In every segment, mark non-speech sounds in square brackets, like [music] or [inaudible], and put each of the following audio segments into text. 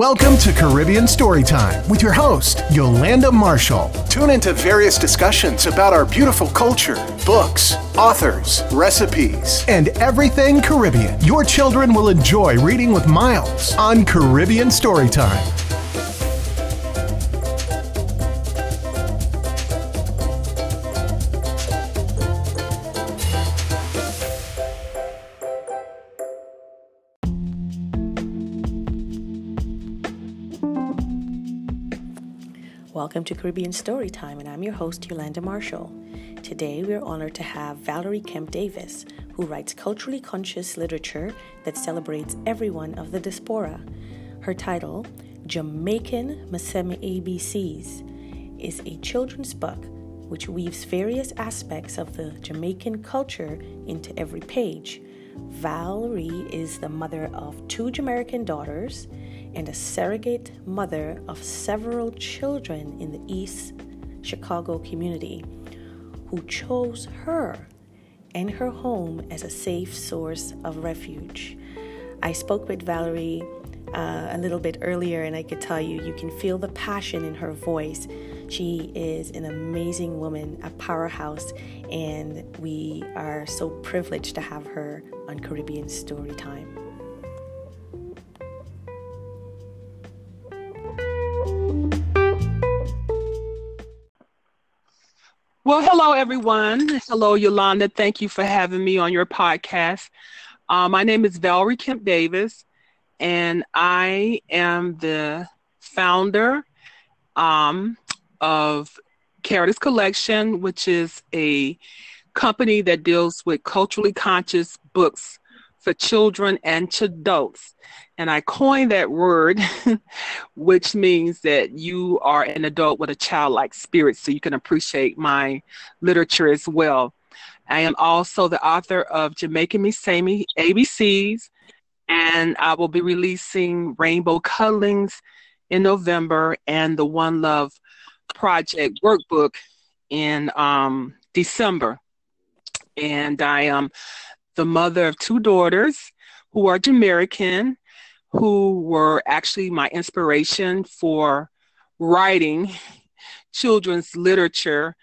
Welcome to Caribbean Storytime with your host, Yolanda Marshall. Tune into various discussions about our beautiful culture, books, authors, recipes, and everything Caribbean. Your children will enjoy reading with Miles on Caribbean Storytime. Welcome to Caribbean Storytime, and I'm your host, Yolanda Marshall. Today, we're honored to have Valerie Kemp Davis, who writes culturally conscious literature that celebrates everyone of the diaspora. Her title, Jamaican Masemi ABCs, is a children's book which weaves various aspects of the Jamaican culture into every page. Valerie is the mother of two Jamaican daughters and a surrogate mother of several children in the East Chicago community who chose her and her home as a safe source of refuge. I spoke with Valerie uh, a little bit earlier, and I could tell you, you can feel the passion in her voice. She is an amazing woman, a powerhouse, and we are so privileged to have her on Caribbean Storytime. Well, hello, everyone. Hello, Yolanda. Thank you for having me on your podcast. Uh, my name is Valerie Kemp Davis, and I am the founder um, of Caritas Collection, which is a company that deals with culturally conscious books for children and adults. And I coined that word, [laughs] which means that you are an adult with a childlike spirit, so you can appreciate my literature as well. I am also the author of Jamaican Masemi ABCs, and I will be releasing Rainbow Cuddlings in November and the One Love Project workbook in um, December. And I am the mother of two daughters who are Jamaican, who were actually my inspiration for writing children's literature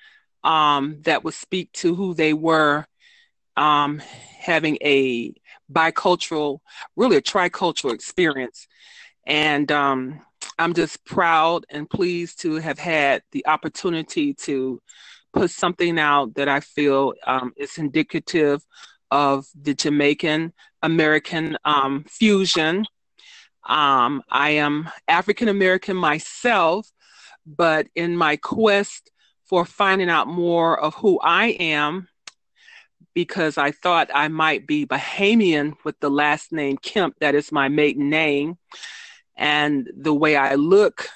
um, that would speak to who they were, um, having a bicultural, really a tricultural experience. And um, I'm just proud and pleased to have had the opportunity to put something out that I feel um, is indicative of the Jamaican American um, fusion. Um, I am African American myself, but in my quest for finding out more of who I am, because I thought I might be Bahamian with the last name Kemp, that is my maiden name, and the way I look,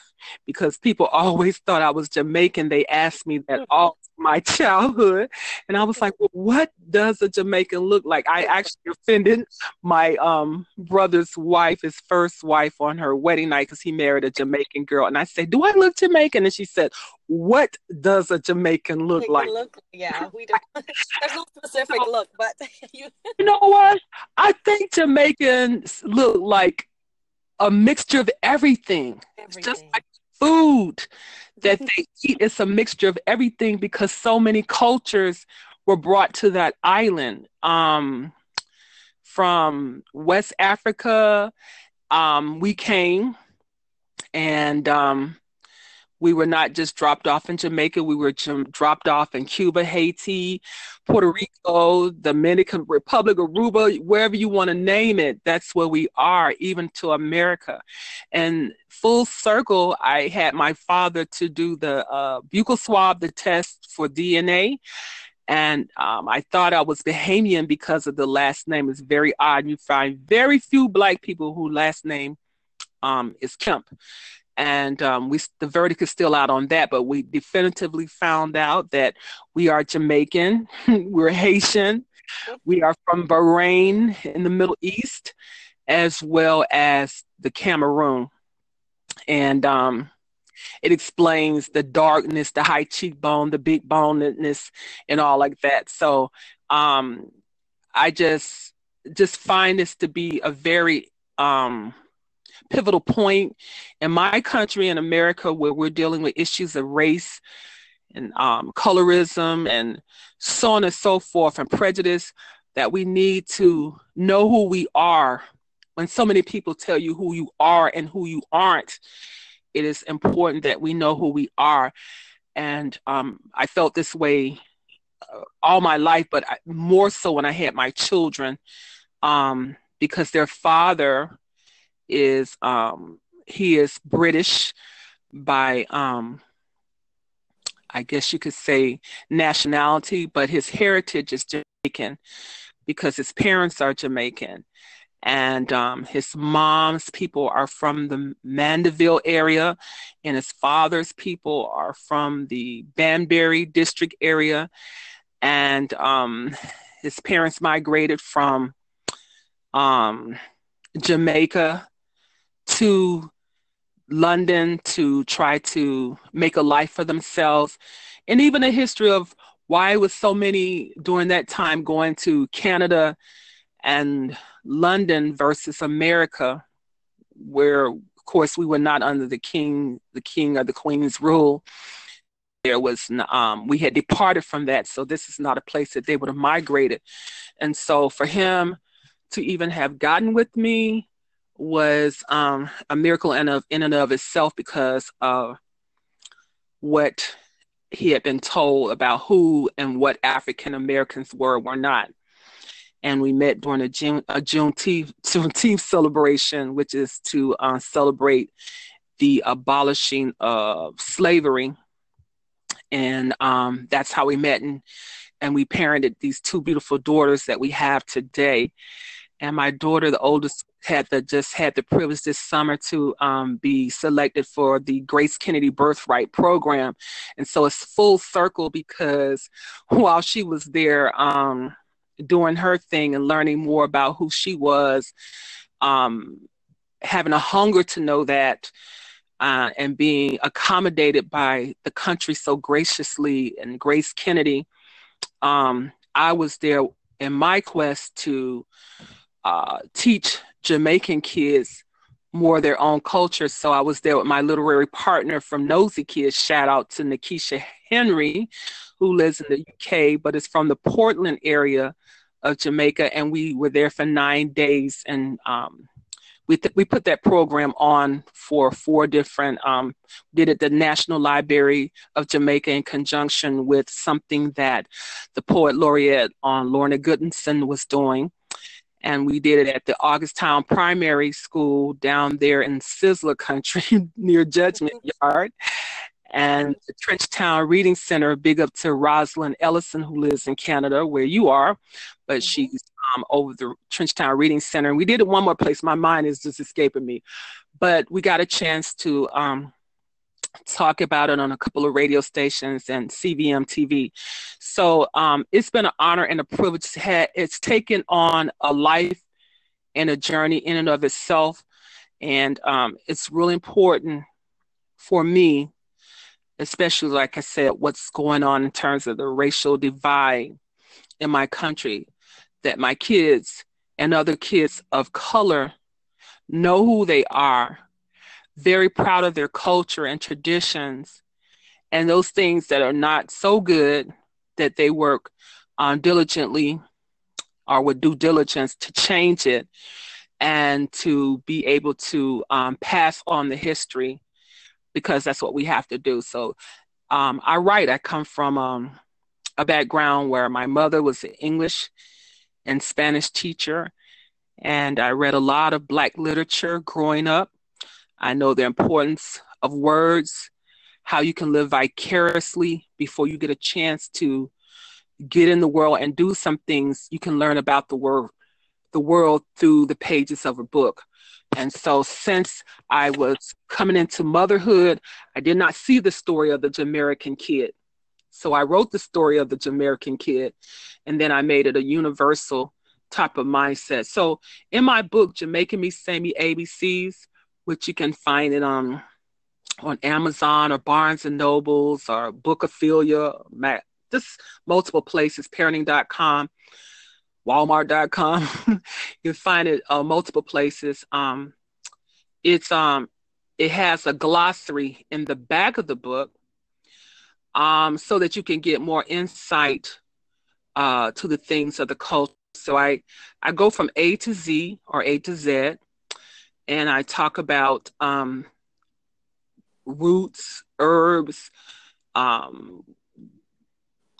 because people [laughs] always thought I was Jamaican, they asked me that all my [laughs] childhood. And I was like, well, what does a Jamaican look like? I actually offended my um, brother's wife, his first wife, on her wedding night because he married a Jamaican girl. And I said, do I look Jamaican? And she said, what does a Jamaican look like? Look, yeah, [laughs] we don't. [laughs] There's no specific look, but you. you know what? I think Jamaicans look like a mixture of everything. everything. just like food that [laughs] they eat is a mixture of everything because so many cultures were brought to that island um, from West Africa. Um, we came and um, we were not just dropped off in Jamaica, we were dropped off in Cuba, Haiti, Puerto Rico, Dominican Republic, Aruba, wherever you want to name it, that's where we are, even to America. And full circle, I had my father to do the uh, buccal swab, the test for DNA. And um, I thought I was Bahamian because of the last name. It's very odd. You find very few black people whose last name um, is Kemp and um, we the verdict is still out on that but we definitively found out that we are jamaican [laughs] we're haitian we are from bahrain in the middle east as well as the cameroon. And um, it explains the darkness the high cheekbone the big bonedness and all like that. So um, i just just find this to be a very um, pivotal point in my country in America where we're dealing with issues of race and um, colorism and so on and so forth and prejudice that we need to know who we are. When so many people tell you who you are and who you aren't it is important that we know who we are. And um, i felt this way uh, all my life but I, more so when i had my children um, because their father is um, he is british by um, I guess you could say nationality, but his heritage is Jamaican because his parents are Jamaican. And um, his mom's people are from the Mandeville area, and his father's people are from the Banbury district area. And um, his parents migrated from um, Jamaica to London to try to make a life for themselves, and even a history of why was so many during that time going to Canada and London versus America, where of course we were not under the king, the king or the queen's rule. There was um, we had departed from that, so this is not a place that they would have migrated, and so for him to even have gotten with me was um, a miracle in, of, in and of itself because of what he had been told about who and what African Americans were were not. And we met during a June a Juneteenth, [laughs] Juneteenth celebration, which is to uh, celebrate the abolishing of slavery. And um, that's how we met, and and we parented these two beautiful daughters that we have today and my daughter, the oldest, had the just had the privilege this summer to um, be selected for the Grace Kennedy Birthright Program, and so it's full circle because [laughs] while she was there um, doing her thing and learning more about who she was, um, having a hunger to know that. Uh, and being accommodated by the country so graciously and Grace Kennedy, um, I was there in my quest to uh, teach Jamaican kids more their own culture. So I was there with my literary partner from Nosy Kids. Shout out to Nikisha Henry, who lives in the UK, but is from the Portland area of Jamaica. And we were there for nine days. And um, we, th- we put that program on for four different, um, did it the National Library of Jamaica in conjunction with something that the poet laureate on uh, Lorna Goodison was doing and we did it at the August Town Primary School down there in Sizzla Country [laughs] near Judgment Yard. And the Trenchtown Reading Center, big up to Rosalind Ellison, who lives in Canada, where you are, but mm-hmm. she's um, over the Trenchtown Reading Center. And we did it one more place. My mind is just escaping me. But we got a chance to um, talk about it on a couple of radio stations and CVM TV. So um, it's been an honor and a privilege to have. It's taken on a life and a journey in and of itself, and um, it's really important for me, especially like I said, what's going on in terms of the racial divide in my country, that my kids and other kids of color know who they are very proud of their culture and traditions and those things that are not so good that they work um, diligently or with due diligence to change it and to be able to um, pass on the history because that's what we have to do. So um, I write, I come from um, a background where my mother was an English and Spanish teacher, and I read a lot of Black literature growing up. I know the importance of words, how you can live vicariously before you get a chance to get in the world and do some things. You can learn about the world, the world through the pages of a book. And so, since I was coming into motherhood, I did not see the story of the Jamaican kid. So, I wrote the story of the Jamaican kid, and then I made it a universal type of mindset. So, in my book, Jamaican Me Say Me ABCs, which you can find it on on Amazon or Barnes and Nobles or Bookophilia, just multiple places, parenting.com, walmart.com. [laughs] You'll find it uh, multiple places. Um, it's um it has a glossary in the back of the book um, so that you can get more insight uh, to the things of the culture. So I, I go from A to Z or A to Z, and I talk about um, roots, herbs, um,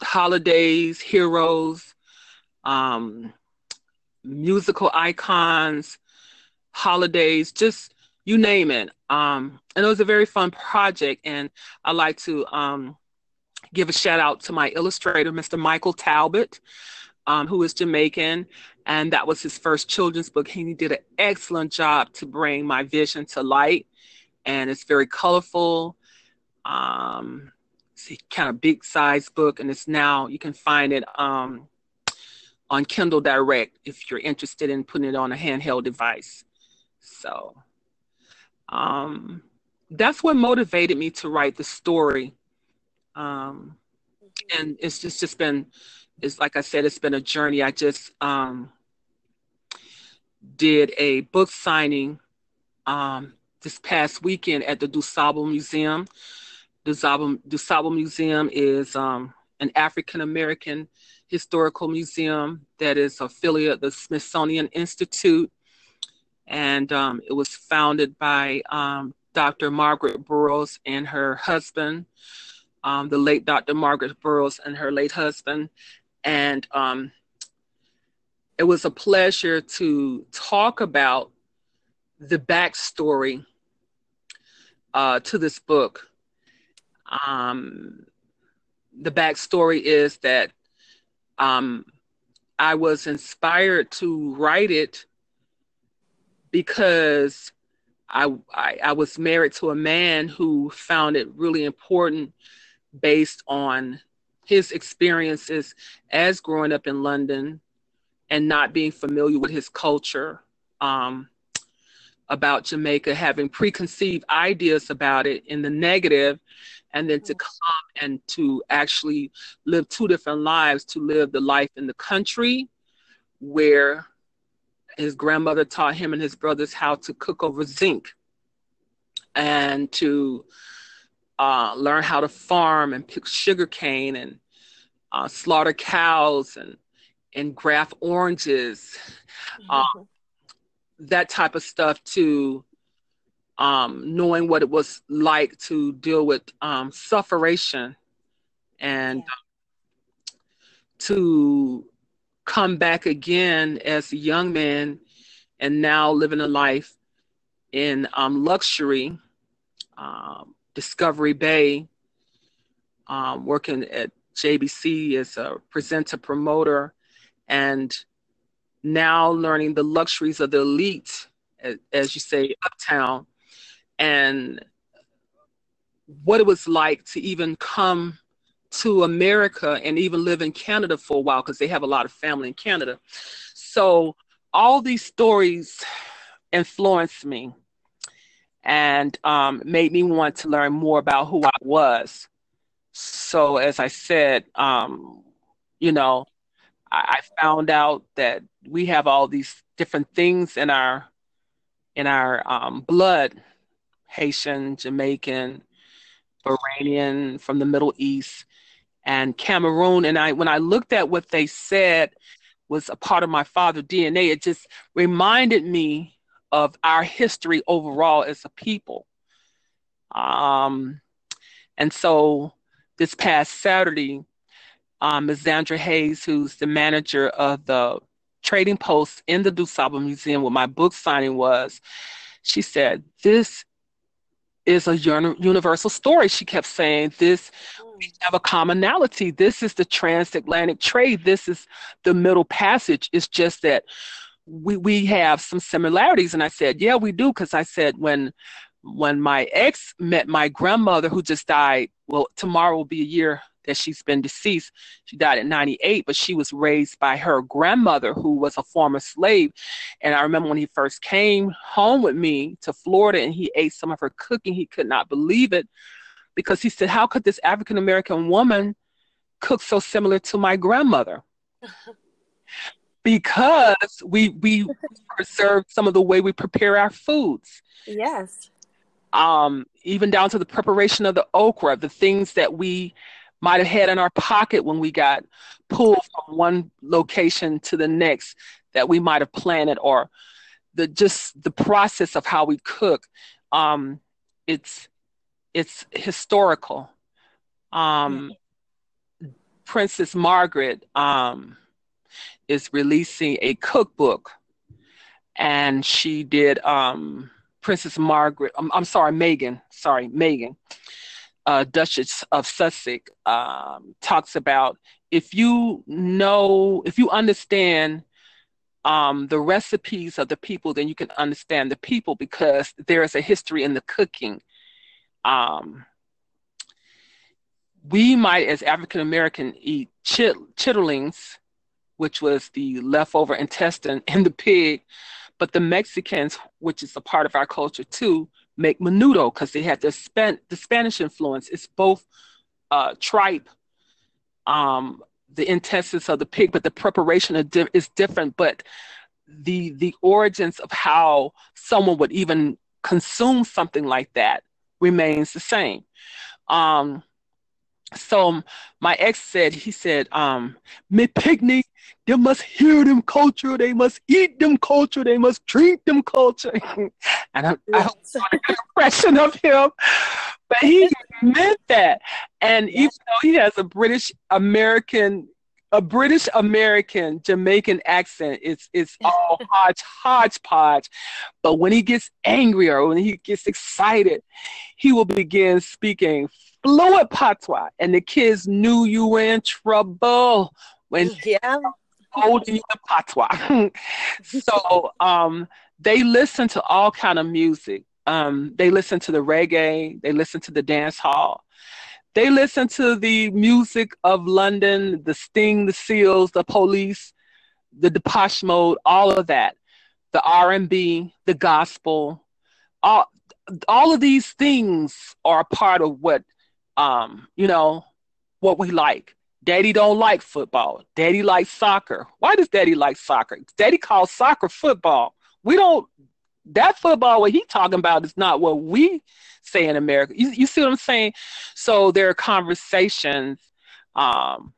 holidays, heroes, um, musical icons, holidays, just you name it. Um, and it was a very fun project, and I like to um, give a shout out to my illustrator, Mr. Michael Talbot, um, who is Jamaican, and that was his first children's book. He did an excellent job to bring my vision to light, and it's very colorful. Um, it's a kind of big size book, and it's now you can find it um, on Kindle Direct if you're interested in putting it on a handheld device. So um, that's what motivated me to write the story um, and it's just just been it's like I said, it's been a journey. I just um, did a book signing um, this past weekend at the DuSable Museum. DuSable, DuSable Museum is um, an African American historical museum that is affiliate of the Smithsonian Institute. And um, it was founded by um, Dr. Margaret Burroughs and her husband, um, the late Dr. Margaret Burroughs and her late husband. And um, it was a pleasure to talk about the backstory uh, to this book. Um, the backstory is that um, I was inspired to write it because I, I, I was married to a man who found it really important based on his experiences as growing up in London and not being familiar with his culture um, about Jamaica, having preconceived ideas about it in the negative, and then to come and to actually live two different lives to live the life in the country where his grandmother taught him and his brothers how to cook over zinc and to uh, learn how to farm and pick sugar cane and uh, slaughter cows and and graft oranges, mm-hmm. that type of stuff to um, knowing what it was like to deal with um, sufferation and yeah. to come back again as a young man and now living a life in um, luxury um, Discovery Bay, um, working at JBC as a presenter promoter, and now learning the luxuries of the elite, as you say, uptown, and what it was like to even come to America and even live in Canada for a while because they have a lot of family in Canada. So all these stories influenced me and um, made me want to learn more about who I was. So, as I said, um, you know, I, I, found out that we have all these different things in our in our um, blood: Haitian, Jamaican, Bahrainian, from the Middle East, and Cameroon. And I, when I looked at what they said was a part of my father DNA, it just reminded me of our history overall as a people. Um, and so this past Saturday, um, Ms. Zandra Hayes, who's the manager of the trading post in the DuSable Museum where my book signing was, she said, This is a universal story. She kept saying, This, we have a commonality. This is the transatlantic trade. This is the Middle Passage. It's just that we we have some similarities and i said yeah we do because i said when when my ex met my grandmother who just died well tomorrow will be a year that she's been deceased she died at 98 but she was raised by her grandmother who was a former slave and i remember when he first came home with me to florida and he ate some of her cooking he could not believe it because he said how could this african american woman cook so similar to my grandmother [laughs] because we we [laughs] preserve some of the way we prepare our foods. Yes. Um, even down to the preparation of the okra, the things that we might have had in our pocket when we got pulled from one location to the next that we might have planted, or the just the process of how we cook. Um, it's it's historical. Um, Princess Margaret um, is releasing a cookbook, and she did um, Princess Margaret. I'm, I'm sorry, Meghan, Sorry, Meghan, Uh, Duchess of Sussex um, talks about if you know, if you understand um, the recipes of the people, then you can understand the people because there is a history in the cooking. Um, we might, as African American, eat chit- chitterlings, which was the leftover intestine in the pig, but the Mexicans, which is a part of our culture too, make menudo because they had the, Span- the Spanish influence. It's both uh, tripe, um, the intestines of the pig, but the preparation di- is different. But the the origins of how someone would even consume something like that remains the same. Um, so my ex said, he said, um, me pickney, they must hear them culture, they must eat them culture, they must drink them culture. [laughs] and I, yes. I an impression of him, but he meant that. And even though he has a British American a British American Jamaican accent. It's it's [laughs] all hodge hodgepodge. But when he gets angry or when he gets excited, he will begin speaking fluent patois, and the kids knew you were in trouble when yeah. holding in patois. [laughs] so um, they listen to all kind of music. Um, they listen to the reggae. They listen to the dance hall. They listen to the music of London, the Sting, the Seals, the Police, the Depeche Mode, all of that, the R and B, the gospel, all all of these things are a part of what um, you know, what we like. Daddy don't like football. Daddy likes soccer. Why does daddy like soccer? Daddy calls soccer football. We don't that football what he talking about is not what we say in America. You, you see what I'm saying? So there are conversations. Um,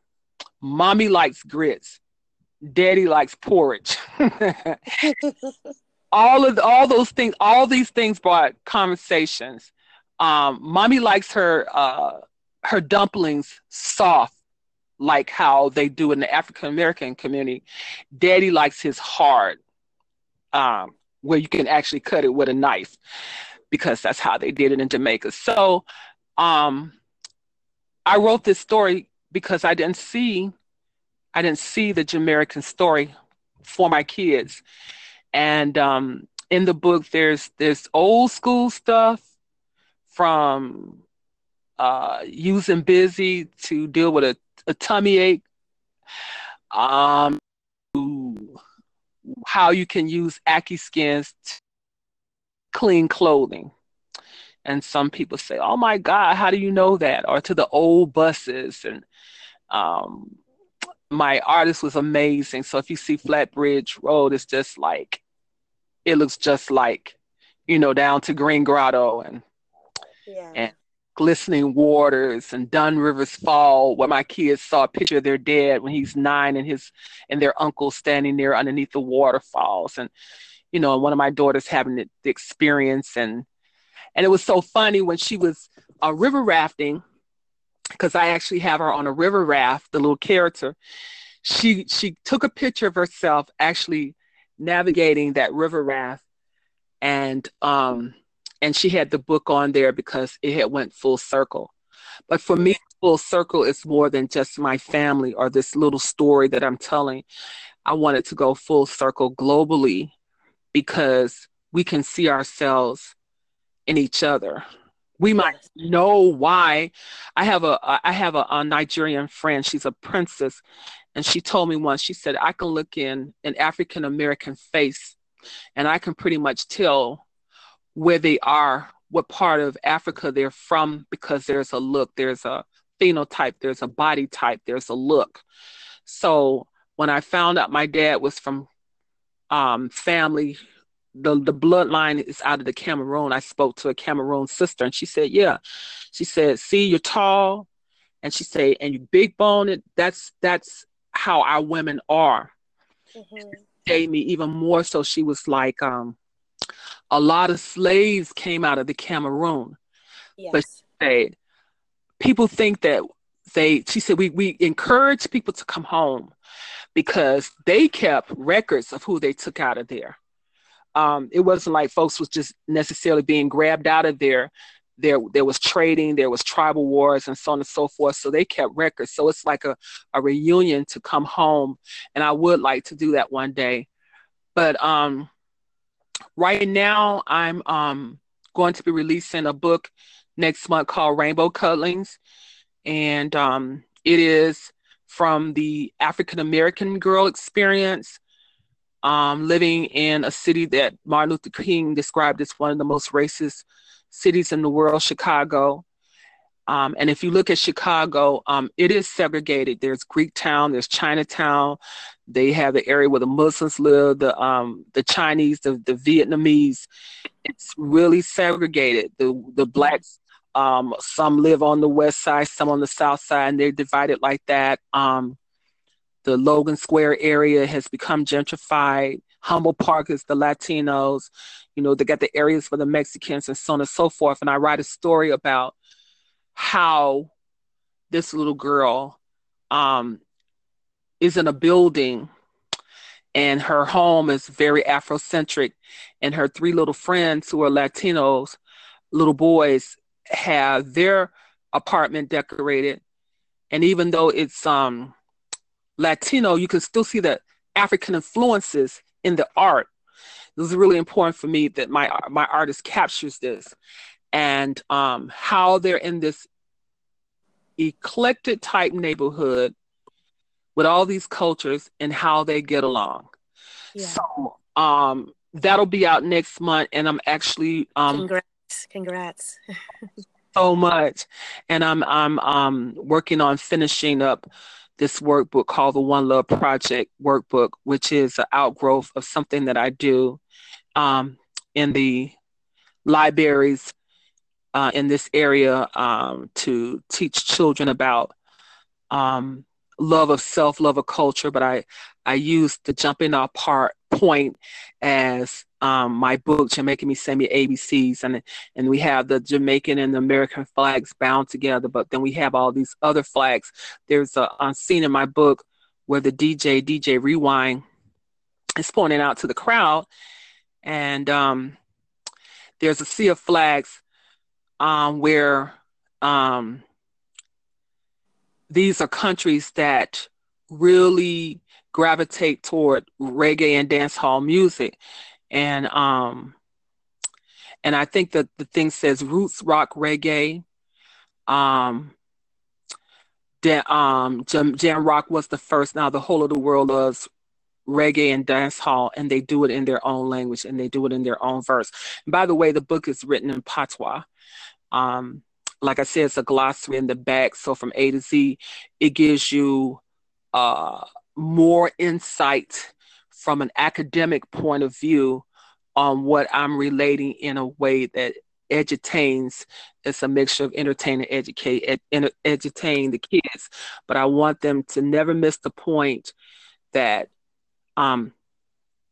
mommy likes grits. Daddy likes porridge. [laughs] [laughs] all of all those things, all these things brought conversations. Um, mommy likes her uh, her dumplings soft, like how they do in the African American community. Daddy likes his hard, um, where you can actually cut it with a knife, because that's how they did it in Jamaica. So, um, I wrote this story because I didn't see, I didn't see the Jamaican story for my kids, and um, in the book there's there's old school stuff from uh, using bissy to deal with a, a tummy ache, um, how you can use ackee skins to clean clothing. And some people say, "Oh my God, how do you know that?" Or to the old buses and um, my artist was amazing. So if you see Flatbridge Road, it's just like it looks just like, you know, down to Green Grotto and yeah. and glistening waters and Dunn Rivers Fall, where my kids saw a picture of their dad when he's nine and his and their uncle standing there underneath the waterfalls. And, you know, one of my daughters having the, the experience and and it was so funny when she was uh, river rafting, because I actually have her on a river raft, the little character. She she took a picture of herself actually navigating that river raft and um and she had the book on there because it had went full circle. But for me full circle is more than just my family or this little story that i'm telling. I wanted to go full circle globally because we can see ourselves in each other. We might know why. I have a i have a, a nigerian friend. She's a princess. And she told me once she said i can look in an african american face and i can pretty much tell where they are, what part of Africa they're from, because there's a look, there's a phenotype, there's a body type, there's a look. So when I found out my dad was from um, family, the the bloodline is out of the Cameroon. I spoke to a Cameroon sister, and she said, "Yeah." She said, "See, you're tall," and she said, "And you big boned. That's that's how our women are." Mm-hmm. Gave me even more so. She was like, um, "A lot of slaves came out of the Cameroon," yes. but she said, "People think that they." She said, "We we encourage people to come home." because they kept records of who they took out of there. Um, it wasn't like folks was just necessarily being grabbed out of there. There, there was trading, there was tribal wars, and so on and so forth. So they kept records. So it's like a, a reunion to come home, and I would like to do that one day. But um, right now, I'm um, going to be releasing a book next month called Rainbow Cuddlings, and um, it is from the African American girl experience, um, living in a city that Martin Luther King described as one of the most racist cities in the world, Chicago. Um, and if you look at Chicago, um, it is segregated. There's Greektown, there's Chinatown. They have the area where the Muslims live, the um, the Chinese, the, the Vietnamese. It's really segregated. The the blacks um, some live on the west side, some on the south side, and they're divided like that. Um, the Logan Square area has become gentrified. Humboldt Park is the Latinos. You know, they got the areas for the Mexicans and so on and so forth. And I write a story about how this little girl um, is in a building and her home is very Afrocentric. And her three little friends who are Latinos, little boys, have their apartment decorated. And even though it's um, Latino, you can still see the African influences in the art. This is really important for me that my my artist captures this, and um, how they're in this eclectic type neighborhood with all these cultures and how they get along. Yeah. So um, that'll be out next month, and I'm actually um, Congrats. Congrats. [laughs] so much. And I'm I'm um working on finishing up this workbook called the One Love Project workbook, which is an outgrowth of something that I do um, in the libraries uh, in this area um, to teach children about um, love of self, love of culture. But I I use the jumping off part point as um, my book, Jamaican Me Send Me ABCs, and and we have the Jamaican and the American flags bound together, but then we have all these other flags. There's a, a scene in my book where the DJ, DJ Rewind, is pointing out to the crowd, and um, there's a sea of flags um, where um, these are countries that really gravitate toward reggae and dance hall music and um and I think that the thing says roots rock reggae. Um, jam, um, jam, jam rock was the first. Now the whole of the world loves reggae and dance hall, and they do it in their own language and they do it in their own verse. And by the way, the book is written in patois. Um, like I said, it's a glossary in the back. So from A to Z, it gives you uh, more insight from an academic point of view on what I'm relating in a way that edutains. It's a mixture of entertain and educate, ed, edutain the kids, but I want them to never miss the point that um,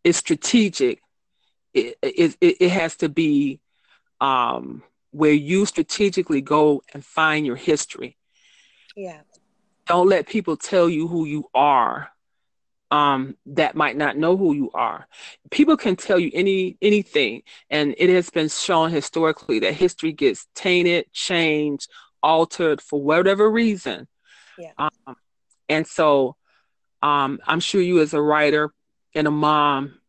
it's strategic. It, it, it has to be um, where you strategically go and find your history. Yeah. Don't let people tell you who you are um, that might not know who you are. People can tell you any anything, and it has been shown historically that history gets tainted, changed, altered for whatever reason. Yeah. Um, and so, um, I'm sure you, as a writer and a mom,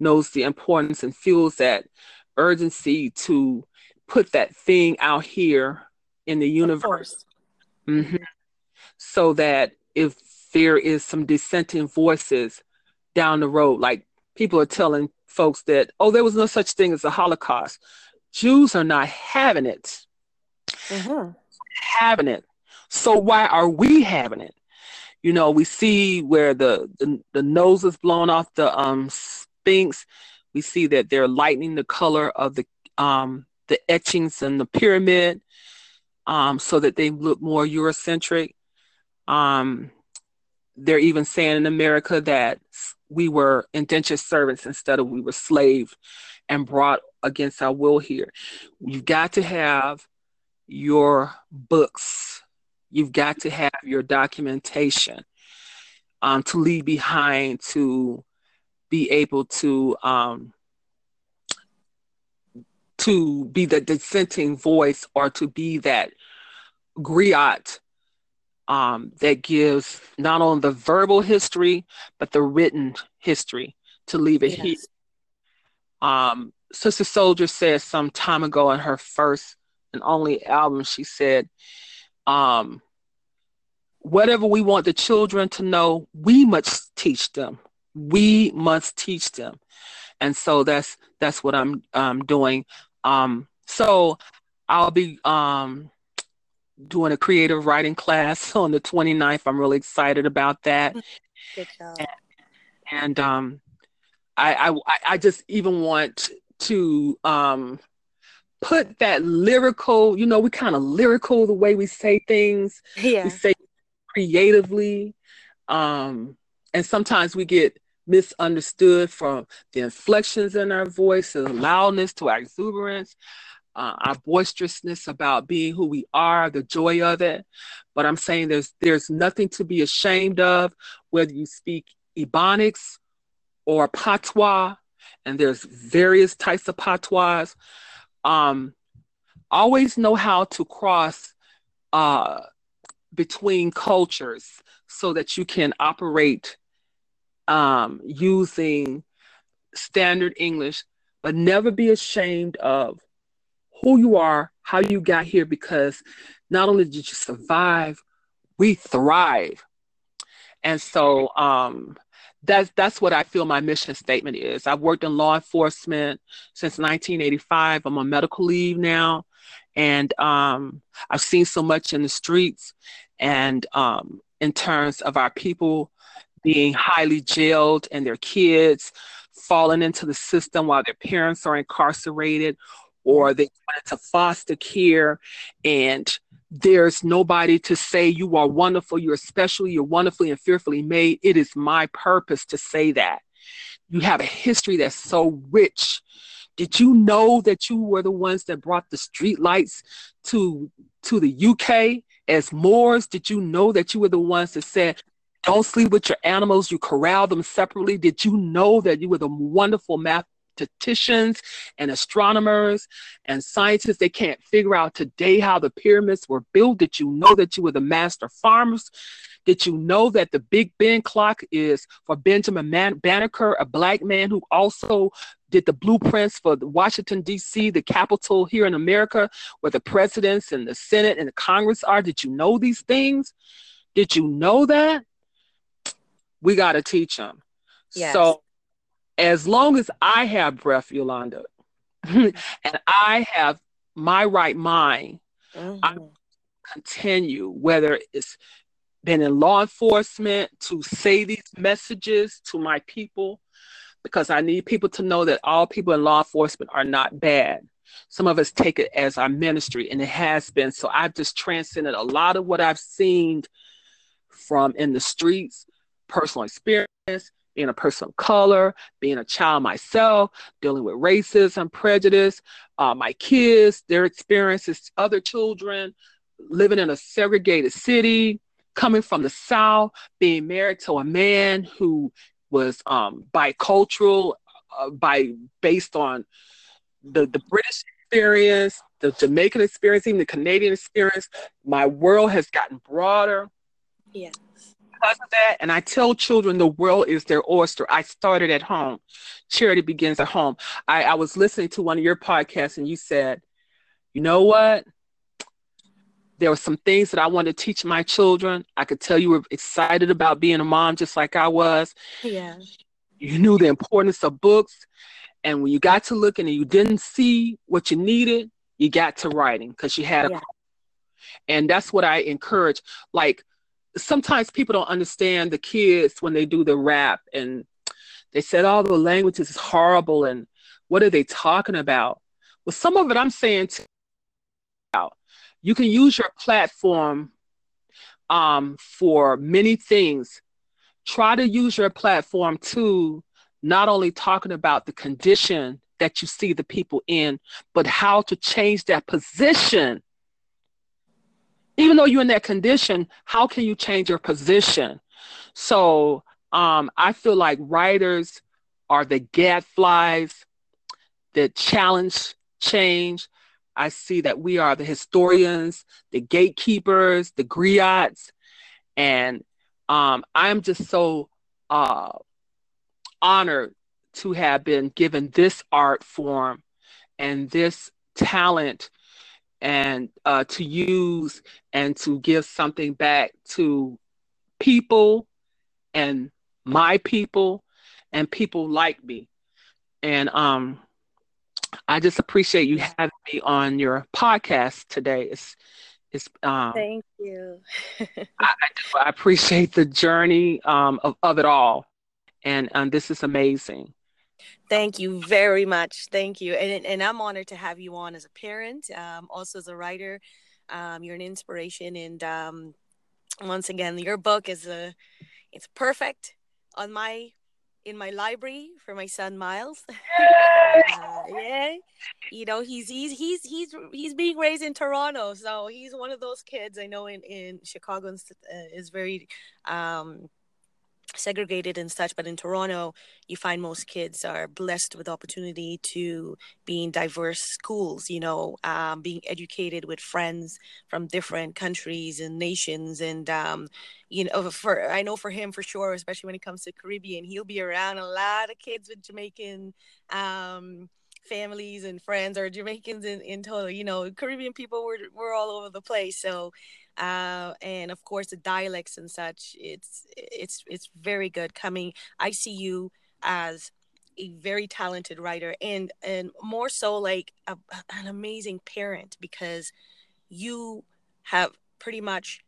knows the importance and feels that urgency to put that thing out here in the universe. Mm-hmm. So that if there is some dissenting voices down the road. Like people are telling folks that, oh, there was no such thing as the Holocaust. Jews are not having it. Mm-hmm. Having it. So why are we having it? you know, we see where the, the, the nose is blown off the um, Sphinx. We see that they're lightening the color of the um, the etchings in the pyramid um, so that they look more Eurocentric. Um, they're even saying in America that we were indentured servants instead of we were slaves and brought against our will here. You've got to have your books. You've got to have your documentation um, to leave behind to be able to um, to be the dissenting voice or to be that griot um, that gives not only the verbal history but the written history to leave it yes. here. Um, Sister Souljah said some time ago in her first and only album, she said, um, whatever we want the children to know, we must teach them. We must teach them. And so that's that's what I'm um, doing. Um, so I'll be um, doing a creative writing class [laughs] on the 29th. I'm really excited about that. Good job. And, and um, I, I, I just even want to um, put that lyrical, you know, we kind of lyrical the way we say things. Yeah. We say creatively. Um, and sometimes we get misunderstood from the inflections in our voice, the loudness to our exuberance, uh, our boisterousness about being who we are, the joy of it. But I'm saying there's there's nothing to be ashamed of, whether you speak Ebonics or Patois, and there's various types of patois. Um, always know how to cross uh, between cultures so that you can operate um, using standard English, but never be ashamed of who you are, how you got here, because not only did you survive, we thrive. And so um, that's that's what I feel my mission statement is. I've worked in law enforcement since 1985. I'm on medical leave now, and um, I've seen so much in the streets, and um, in terms of our people being highly jailed and their kids falling into the system while their parents are incarcerated or they went to foster care and there's nobody to say you are wonderful, you're special, you're wonderfully and fearfully made. It is my purpose to say that. You have a history that's so rich. Did you know that you were the ones that brought the street lights to to the UK as Moors? Did you know that you were the ones that said don't sleep with your animals. You corral them separately. Did you know that you were the wonderful mathematicians and astronomers and scientists? They can't figure out today how the pyramids were built. Did you know that you were the master farmers? Did you know that the Big Ben clock is for Benjamin Man- Banneker, a black man who also did the blueprints for Washington, D.C., the capital here in America, where the presidents and the Senate and the Congress are? Did you know these things? Did you know that? We got to teach them. Yes. So as long as I have breath, Yolanda, [laughs] and I have my right mind, mm-hmm. I continue, whether it's been in law enforcement, to say these messages to my people, because I need people to know that all people in law enforcement are not bad. Some of us take it as our ministry, and it has been. So I've just transcended a lot of what I've seen from in the streets personal experience, being a person of color, being a child myself, dealing with racism, prejudice, uh, my kids, their experiences, other children, living in a segregated city, coming from the South, being married to a man who was um, bicultural, uh, by based on the, the British experience, the Jamaican experience, even the Canadian experience. My world has gotten broader. Yeah because of that, and I tell children the world is their oyster. I started at home. Charity begins at home. I, I was listening to one of your podcasts, and you said, you know what? There were some things that I wanted to teach my children. I could tell you were excited about being a mom just like I was. Yeah. You knew the importance of books. And when you got to looking and you didn't see what you needed, you got to writing because you had a yeah. and that's what I encourage. Like sometimes people don't understand the kids when they do the rap and they said all oh, the languages is horrible and what are they talking about? Well, some of it I'm saying too, you can use your platform um, for many things. Try to use your platform to not only talking about the condition that you see the people in, but how to change that position. Even though you're in that condition, how can you change your position? So um, I feel like writers are the gadflies that challenge change. I see that we are the historians, the gatekeepers, the griots, and um, I'm just so uh, honored to have been given this art form and this talent and uh, to use and to give something back to people and my people and people like me. And um, I just appreciate you having me on your podcast today. It's, it's um, thank you. [laughs] I, I, I, appreciate the journey um, of, of it all, and um, this is amazing. Thank you very much. Thank you, and and I'm honored to have you on as a parent, um, also as a writer. Um, you're an inspiration, and um, once again, your book is a it's perfect on my in my library for my son Miles. [laughs] uh, yeah, you know he's he's he's he's he's being raised in Toronto, so he's one of those kids I know in in Chicago uh, is very um segregated and such but in toronto you find most kids are blessed with opportunity to be in diverse schools you know um, being educated with friends from different countries and nations. And um, you know for i know for him for sure especially when it comes to caribbean he'll be around a lot of kids with jamaican um, families and friends or jamaicans in, in total. You know caribbean people were, were all over the place. So uh, and of course the dialects and such. It's it's it's very good. Coming, I see you as a very talented writer and and more so like a, an amazing parent because you have pretty much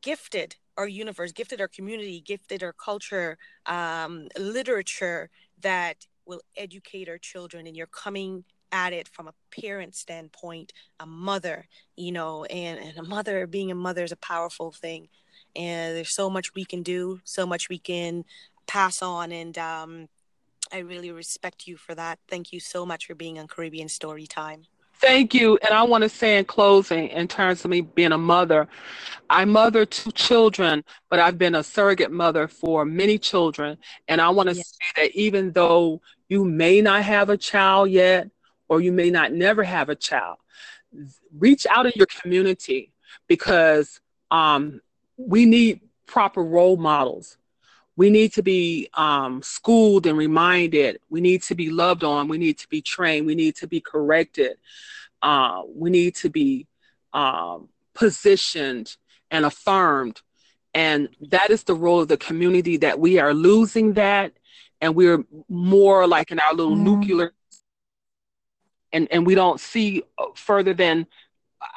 gifted our universe gifted our community gifted our culture um, literature that will educate our children and you're coming at it from a parent standpoint, a mother, you know, and, and a mother being a mother is a powerful thing. And there's so much we can do, so much we can pass on. And um, I really respect you for that. Thank you so much for being on Caribbean Story Time. Thank you. And I want to say in closing, in terms of me being a mother, I mother two children, but I've been a surrogate mother for many children. And I want to yeah. say that even though you may not have a child yet, or you may not never have a child. Reach out in your community because um, we need proper role models. We need to be um, schooled and reminded. We need to be loved on. We need to be trained. We need to be corrected. Uh, we need to be um, positioned and affirmed. And that is the role of the community that we are losing that. And we're more like in our little mm. nuclear and and we don't see uh, further than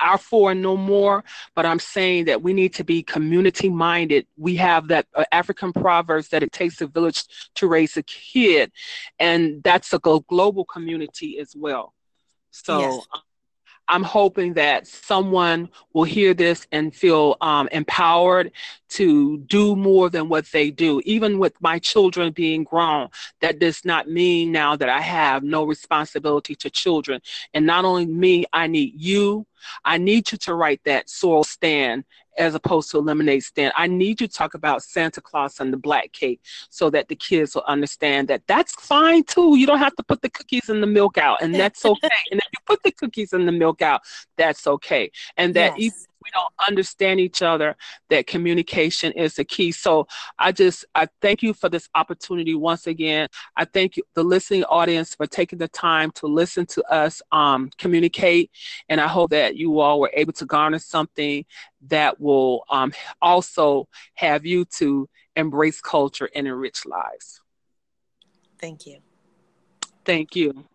our four and no more but i'm saying that we need to be community minded we have that uh, african proverbs that it takes a village to raise a kid and that's a global community as well so yes. I'm hoping that someone will hear this and feel um, empowered to do more than what they do. Even with my children being grown, that does not mean now that I have no responsibility to children. And not only me, I need you. I need you to write that sorrel stand as opposed to lemonade stand. I need you to talk about Santa Claus and the black cake so that the kids will understand that that's fine too. You don't have to put the cookies and the milk out, and that's okay. [laughs] and if you put the cookies and the milk out, that's okay. And that yes. even we don't understand each other, that communication is the key. So I just I thank you for this opportunity once again. I thank you, the listening audience for taking the time to listen to us um, communicate, and I hope that you all were able to garner something that will um, also have you to embrace culture and enrich lives. Thank you. Thank you.